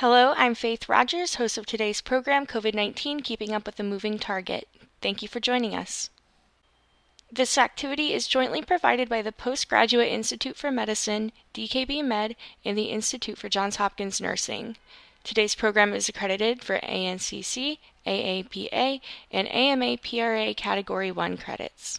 Hello, I'm Faith Rogers, host of today's program, COVID 19 Keeping Up with the Moving Target. Thank you for joining us. This activity is jointly provided by the Postgraduate Institute for Medicine, DKB Med, and the Institute for Johns Hopkins Nursing. Today's program is accredited for ANCC, AAPA, and AMA PRA Category 1 credits.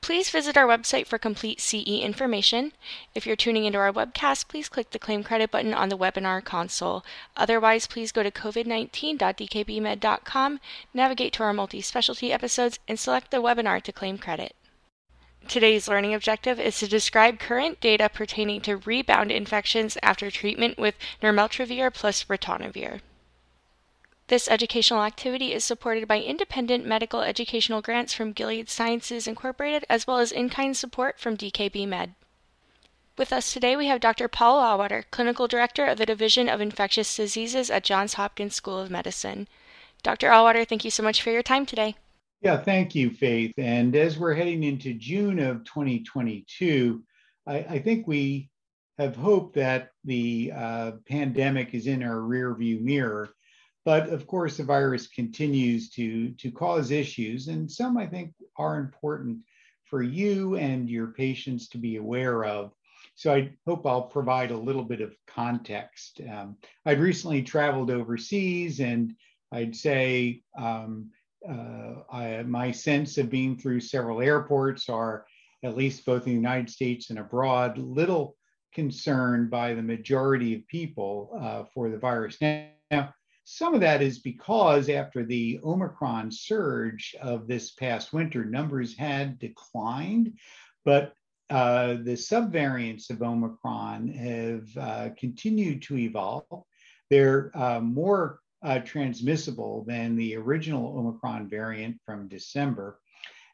Please visit our website for complete CE information. If you're tuning into our webcast, please click the Claim Credit button on the webinar console. Otherwise, please go to covid19.dkbmed.com, navigate to our multi specialty episodes, and select the webinar to claim credit. Today's learning objective is to describe current data pertaining to rebound infections after treatment with nirmatrelvir plus ritonavir. This educational activity is supported by independent medical educational grants from Gilead Sciences Incorporated as well as in kind support from DKB Med. With us today, we have Dr. Paul Auwaerter, Clinical Director of the Division of Infectious Diseases at Johns Hopkins School of Medicine. Dr. Auwaerter, thank you so much for your time today. Yeah, thank you, Faith. And as we're heading into June of 2022, I, I think we have hoped that the uh, pandemic is in our rearview mirror but of course, the virus continues to, to cause issues, and some I think are important for you and your patients to be aware of. So I hope I'll provide a little bit of context. Um, I'd recently traveled overseas, and I'd say um, uh, I, my sense of being through several airports are, at least both in the United States and abroad, little concerned by the majority of people uh, for the virus. Now, some of that is because after the Omicron surge of this past winter, numbers had declined, but uh, the subvariants of Omicron have uh, continued to evolve. They're uh, more uh, transmissible than the original Omicron variant from December.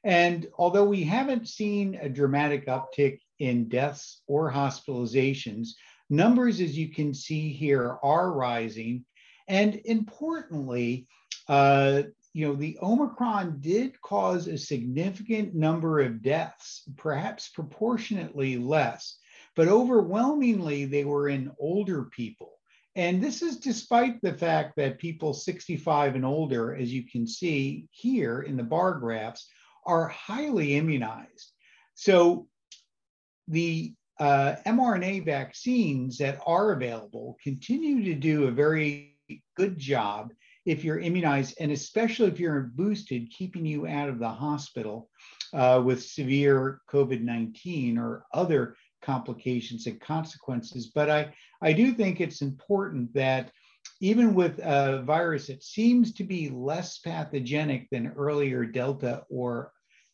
And although we haven't seen a dramatic uptick in deaths or hospitalizations, numbers, as you can see here, are rising and importantly, uh, you know, the Omicron did cause a significant number of deaths, perhaps proportionately less, but overwhelmingly they were in older people. And this is despite the fact that people 65 and older, as you can see here in the bar graphs, are highly immunized. So the uh, mRNA vaccines that are available continue to do a very good job if you're immunized, and especially if you're boosted, keeping you out of the hospital uh, with severe COVID 19 or other complications and consequences. But I, I do think it's important that even with a virus that seems to be less pathogenic than earlier Delta or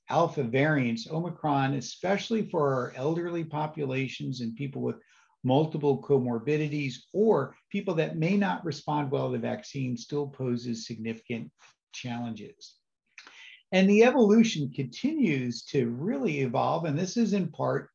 Alpha variants, Omicron, especially for our elderly populations and people with multiple comorbidities, or people that may not respond well to the vaccine still poses significant challenges. And the evolution continues to really evolve, and this is in part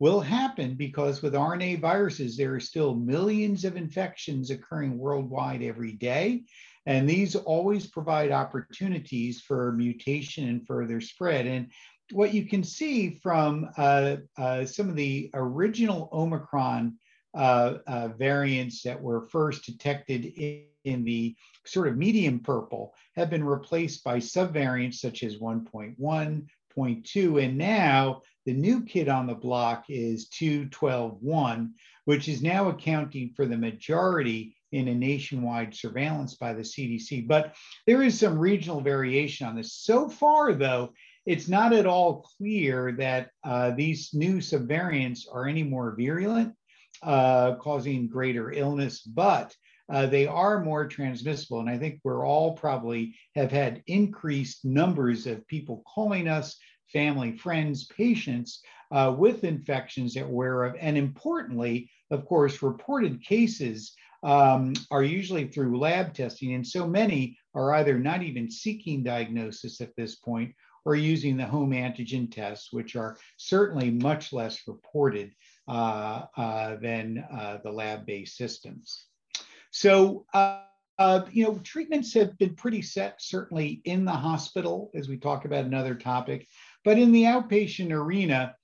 will happen because with RNA viruses, there are still millions of infections occurring worldwide every day. And these always provide opportunities for mutation and further spread. And what you can see from uh, uh, some of the original Omicron uh, uh, variants that were first detected in, in, the sort of medium purple have been replaced by subvariants such as 1.1, 0.2, and now the new kid on the block is 212.1, which is now accounting for the majority in a nationwide surveillance by the CDC. But there is some regional variation on this. So far, though, it's not at all clear that uh, these new subvariants are any more virulent, uh, causing greater illness, but uh, they are more transmissible. And I think we're all probably have had increased numbers of people calling us, family, friends, patients uh, with infections that we're aware of. And importantly, of course, reported cases um, are usually through lab testing. And so many are either not even seeking diagnosis at this point or using the home antigen tests, which are certainly much less reported uh, uh, than uh, the lab-based systems. So, uh, you know, treatments have been pretty set, certainly in the hospital, as we talk about another topic, but in the outpatient arena,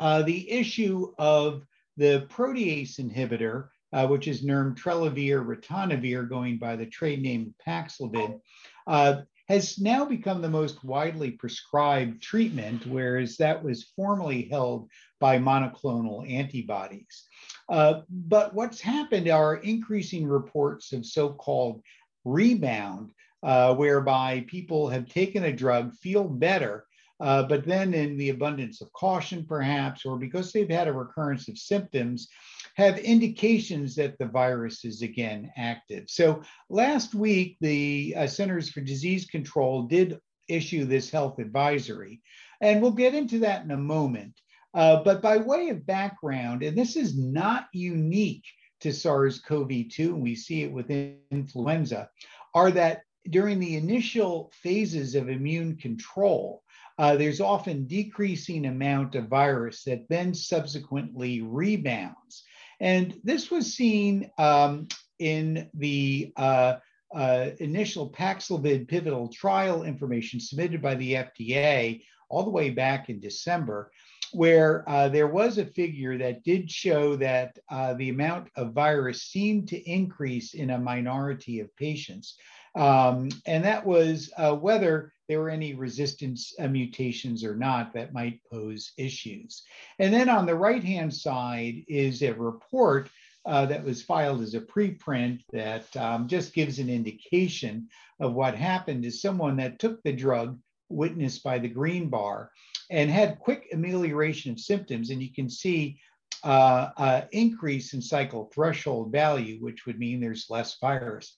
the issue of the protease inhibitor uh, which is nirmatrelvir ritonavir, going by the trade name Paxlovid, uh, has now become the most widely prescribed treatment, whereas that was formerly held by monoclonal antibodies. Uh, but what's happened are increasing reports of so called rebound, uh, whereby people have taken a drug, feel better, uh, but then, in the abundance of caution, perhaps, or because they've had a recurrence of symptoms, have indications that the virus is again active. So, last week, the uh, Centers for Disease Control did issue this health advisory, and we'll get into that in a moment. Uh, but by way of background, and this is not unique to SARS CoV 2, and we see it with influenza, are that during the initial phases of immune control, uh, there's often decreasing amount of virus that then subsequently rebounds. And this was seen um, in the uh, uh, initial Paxlovid pivotal trial information submitted by the FDA all the way back in December, where uh, there was a figure that did show that uh, the amount of virus seemed to increase in a minority of patients. Um, and that was uh, whether there were any resistance mutations or not that might pose issues. And then on the right hand side is a report uh, that was filed as a preprint that um, just gives an indication of what happened to someone that took the drug, witnessed by the green bar, and had quick amelioration of symptoms. And you can see uh, uh, increase in cycle threshold value, which would mean there's less virus.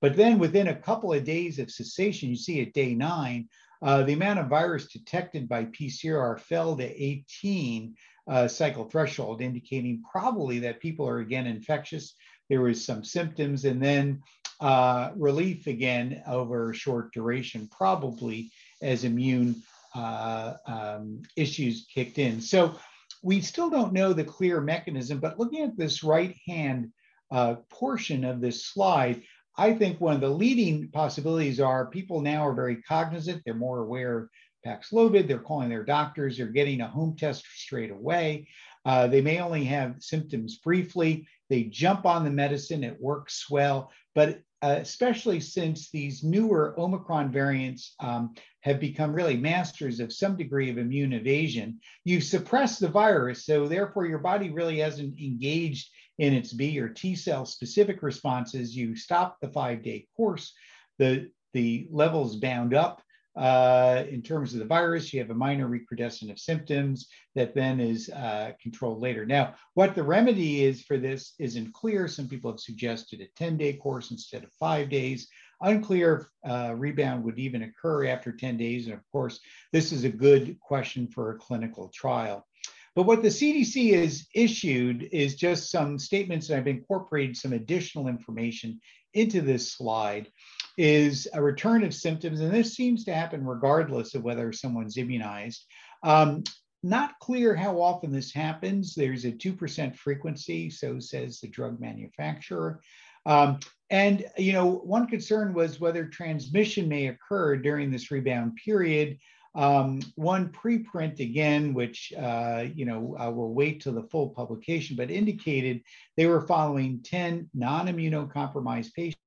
But then within a couple of days of cessation, you see at day nine, uh, the amount of virus detected by PCR fell to 18 uh, cycle threshold, indicating probably that people are again infectious. There was some symptoms and then uh, relief again over a short duration, probably as immune uh, um, issues kicked in. So we still don't know the clear mechanism, but looking at this right hand uh, portion of this slide, I think one of the leading possibilities are people now are very cognizant. They're more aware of Paxlovid. They're calling their doctors. They're getting a home test straight away. Uh, they may only have symptoms briefly. They jump on the medicine. It works well. But uh, especially since these newer Omicron variants um, have become really masters of some degree of immune evasion, you suppress the virus. So, therefore, your body really hasn't engaged in its B or T cell specific responses, you stop the five day course, the, the levels bound up uh, in terms of the virus. You have a minor recrudescence of symptoms that then is uh, controlled later. Now, what the remedy is for this isn't clear. Some people have suggested a 10 day course instead of five days. Unclear if uh, rebound would even occur after 10 days. And of course, this is a good question for a clinical trial. But what the CDC has issued is just some statements, and I've incorporated some additional information into this slide, is a return of symptoms. And this seems to happen regardless of whether someone's immunized. Um, not clear how often this happens. There's a 2% frequency, so says the drug manufacturer. Um, and you know, one concern was whether transmission may occur during this rebound period um, one preprint again, which uh, you know I will wait till the full publication, but indicated they were following 10 non-immunocompromised patients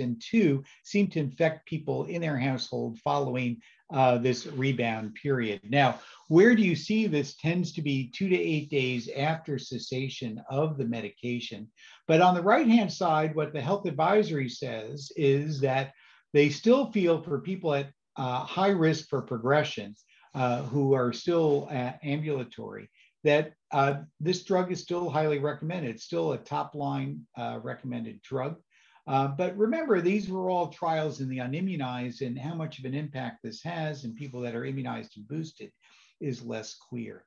and two seemed to infect people in their household following uh, this rebound period. Now, where do you see this tends to be two to eight days after cessation of the medication. But on the right hand side, what the health advisory says is that they still feel for people at uh, high risk for progression uh, who are still uh, ambulatory, that uh, this drug is still highly recommended. Still a top line uh, recommended drug. But remember, these were all trials in the unimmunized, and how much of an impact this has in people that are immunized and boosted is less clear.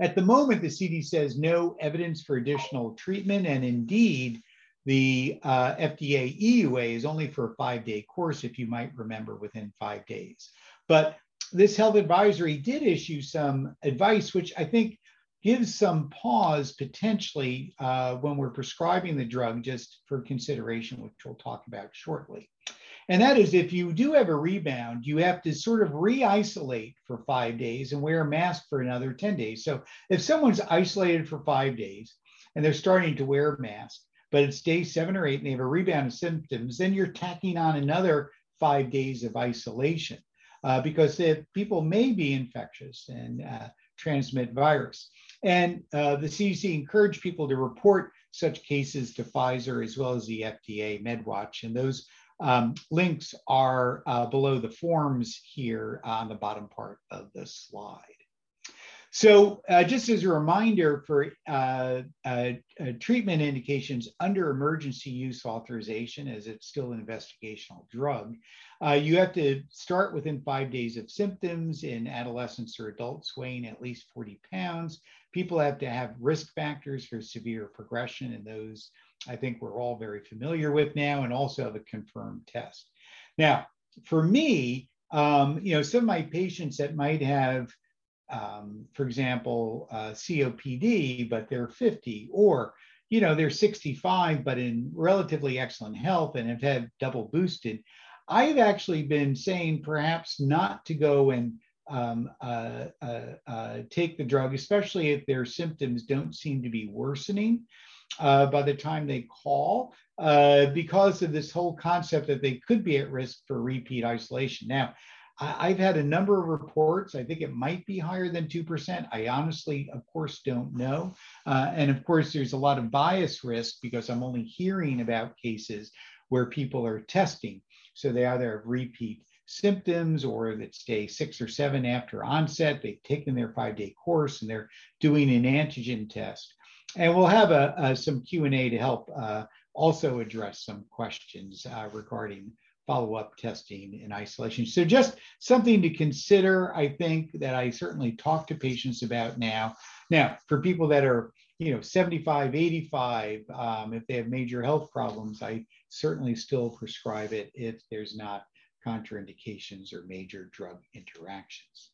At the moment, the CD says no evidence for additional treatment, and indeed, the uh, FDA EUA is only for a five day course, if you might remember, within five days. But this health advisory did issue some advice, which I think gives some pause potentially uh, when we're prescribing the drug, just for consideration, which we'll talk about shortly. And that is if you do have a rebound, you have to sort of re isolate for five days and wear a mask for another 10 days. So if someone's isolated for five days, and they're starting to wear masks, but it's day seven or eight and they have a rebound of symptoms, then you're tacking on another five days of isolation uh, because people may be infectious and uh, transmit virus. And uh, the CDC encouraged people to report such cases to Pfizer as well as the FDA MedWatch. And those um, links are uh, below the forms here on the bottom part of the slide. So uh, just as a reminder for uh, uh, uh, treatment indications under emergency use authorization, as it's still an investigational drug, uh, you have to start within five days of symptoms in adolescents or adults weighing at least 40 pounds. People have to have risk factors for severe progression, and those I think we're all very familiar with now, and also have a confirmed test. Now, for me, um, you know, some of my patients that might have um, for example, uh, COPD, but they're 50, or you know they're 65 but in relatively excellent health and have had double boosted. I've actually been saying perhaps not to go and um, uh, uh, uh take the drug, especially if their symptoms don't seem to be worsening uh, by the time they call, uh, because of this whole concept that they could be at risk for repeat isolation. Now, I, have had a number of reports. I think it might be higher than 2%. I honestly, of course, don't know. Uh, and of course, there's a lot of bias risk because I'm only hearing about cases where people are testing. So they either have repeat symptoms or it's day six or seven after onset. They've taken their five day course and they're doing an antigen test. And we'll have a, a some Q&A to help uh, also address some questions uh, regarding follow-up testing in isolation. So just something to consider, I think that I certainly talk to patients about now. Now, for people that are, you know, 75, 85, um, if they have major health problems, I certainly still prescribe it if there's not contraindications or major drug interactions.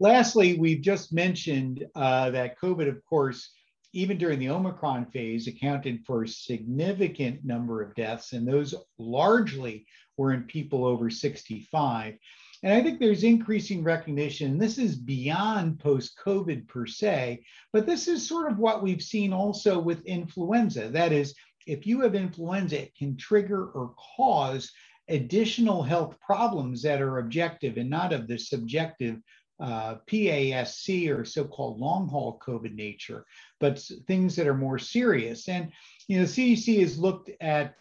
Lastly, we've just mentioned uh, that COVID, of course, even during the Omicron phase, accounted for a significant number of deaths, and those largely were in people over 65. And I think there's increasing recognition. This is beyond post COVID per se, but this is sort of what we've seen also with influenza. That is, if you have influenza, it can trigger or cause additional health problems that are objective and not of the subjective uh, PASC or so-called long haul COVID nature, but things that are more serious. And you know, CDC has looked at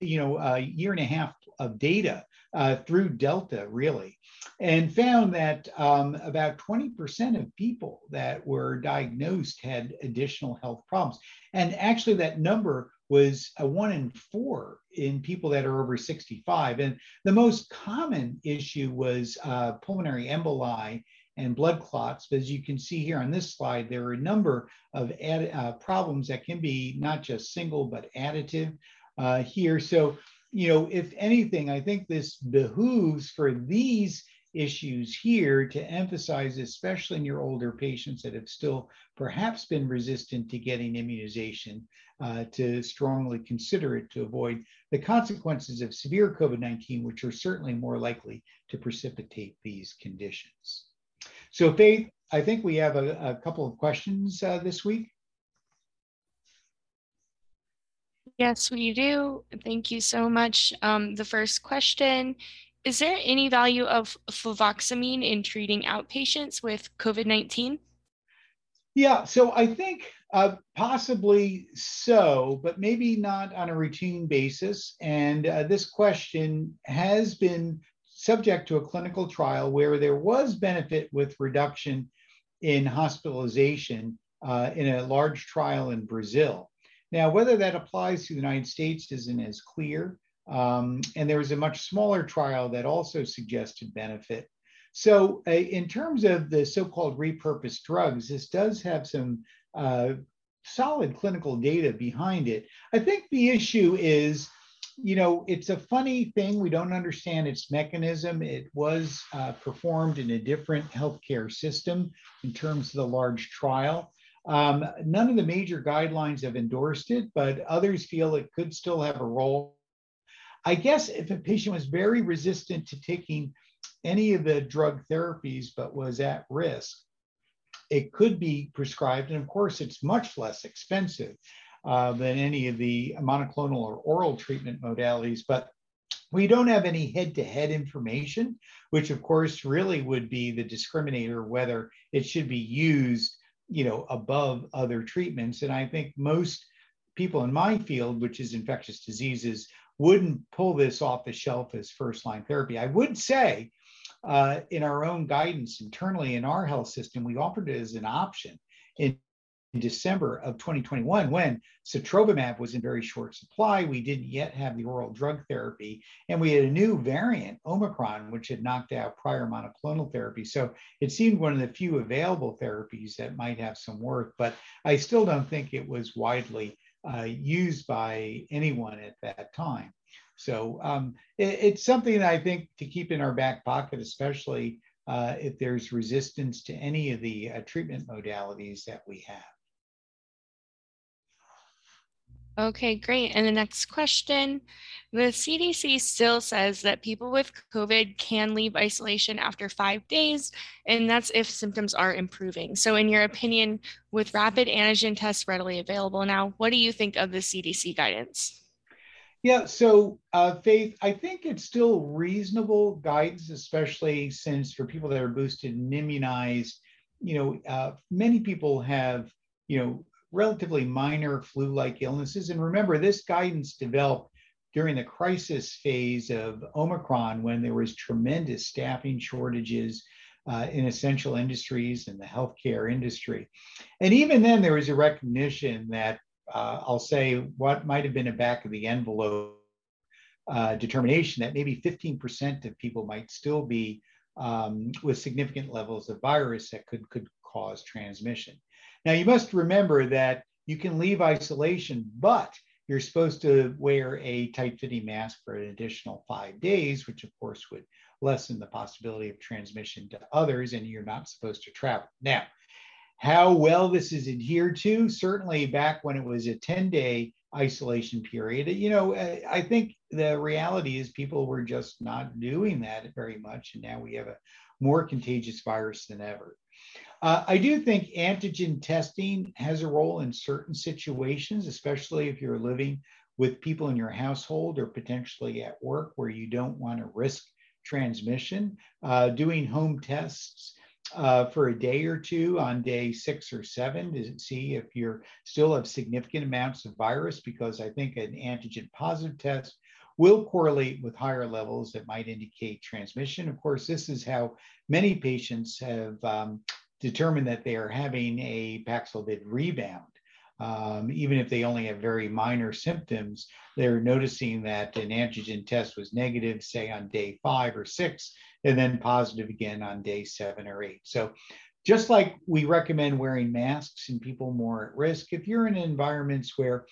you know a year and a half of data uh, through Delta really, and found that um, about 20% of people that were diagnosed had additional health problems, and actually that number was a one in four in people that are over 65. And the most common issue was uh, pulmonary emboli and blood clots. But as you can see here on this slide, there are a number of ad, uh, problems that can be not just single, but additive uh, here. So, you know, if anything, I think this behooves for these issues here to emphasize, especially in your older patients that have still perhaps been resistant to getting immunization, uh, to strongly consider it to avoid the consequences of severe COVID 19, which are certainly more likely to precipitate these conditions. So, Faith, I think we have a, a couple of questions uh, this week. Yes, we do. Thank you so much. Um, the first question is there any value of fluvoxamine in treating outpatients with COVID 19? Yeah, so I think uh, possibly so, but maybe not on a routine basis. And uh, this question has been subject to a clinical trial where there was benefit with reduction in hospitalization uh, in a large trial in Brazil. Now, whether that applies to the United States isn't as clear. Um, and there was a much smaller trial that also suggested benefit. So, uh, in terms of the so called repurposed drugs, this does have some uh, solid clinical data behind it. I think the issue is, you know, it's a funny thing. We don't understand its mechanism. It was uh, performed in a different healthcare system in terms of the large trial. Um, none of the major guidelines have endorsed it, but others feel it could still have a role I guess if a patient was very resistant to taking any of the drug therapies but was at risk, it could be prescribed. And of course, it's much less expensive uh, than any of the monoclonal or oral treatment modalities. But we don't have any head to head information, which of course really would be the discriminator whether it should be used you know above other treatments and i think most people in my field which is infectious diseases wouldn't pull this off the shelf as first line therapy i would say uh, in our own guidance internally in our health system we offered it as an option in in December of 2021 when sotrovimab was in very short supply. We didn't yet have the oral drug therapy, and we had a new variant, Omicron, which had knocked out prior monoclonal therapy. So it seemed one of the few available therapies that might have some worth, but I still don't think it was widely uh, used by anyone at that time. So um, it, it's something that I think to keep in our back pocket, especially uh, if there's resistance to any of the uh, treatment modalities that we have. Okay, great. And the next question the CDC still says that people with COVID can leave isolation after five days, and that's if symptoms are improving. So, in your opinion, with rapid antigen tests readily available now, what do you think of the CDC guidance? Yeah, so uh, Faith, I think it's still reasonable guidance, especially since for people that are boosted and immunized, you know, uh, many people have, you know, relatively minor flu like illnesses. And remember, this guidance developed during the crisis phase of Omicron when there was tremendous staffing shortages. Uh, in essential industries and the healthcare industry. And even then, there was a recognition that uh, I'll say what might have been a back of the envelope uh, determination that maybe 15% of people might still be um, with significant levels of virus that could, could cause transmission. Now, you must remember that you can leave isolation, but you're supposed to wear a tight fitting mask for an additional five days, which of course would lessen the possibility of transmission to others, and you're not supposed to travel. Now, how well this is adhered to, certainly back when it was a 10 day isolation period, you know, I think the reality is people were just not doing that very much. And now we have a more contagious virus than ever. Uh, I do think antigen testing has a role in certain situations, especially if you're living with people in your household or potentially at work where you don't want to risk transmission. Uh, doing home tests uh, for a day or two on day six or seven to see if you're still have significant amounts of virus, because I think an antigen positive test will correlate with higher levels that might indicate transmission. Of course, this is how many patients have um, determined that they are having a Paxlovid rebound. Um, even if they only have very minor symptoms, they're noticing that an antigen test was negative, say on day five or six, and then positive again on day seven or eight. So, just like we recommend wearing masks in people more at risk, if you're in environments where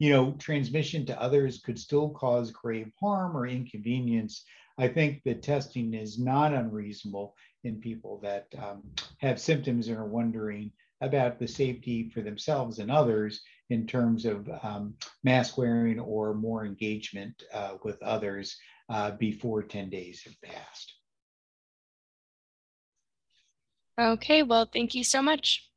you know transmission to others could still cause grave harm or inconvenience, I think the testing is not unreasonable in people that um, have symptoms and are wondering about the safety for themselves and others in terms of um, mask wearing or more engagement uh, with others uh, before 10 days have passed. Okay, well, thank you so much.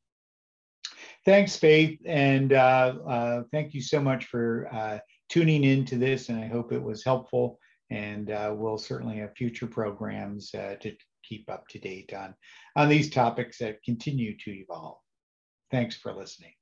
Thanks, Faith, and uh, uh thank you so much for uh, tuning in to this, and I hope it was helpful. And uh, we'll certainly have future programs to keep up to date on, on these topics that continue to evolve. Thanks for listening.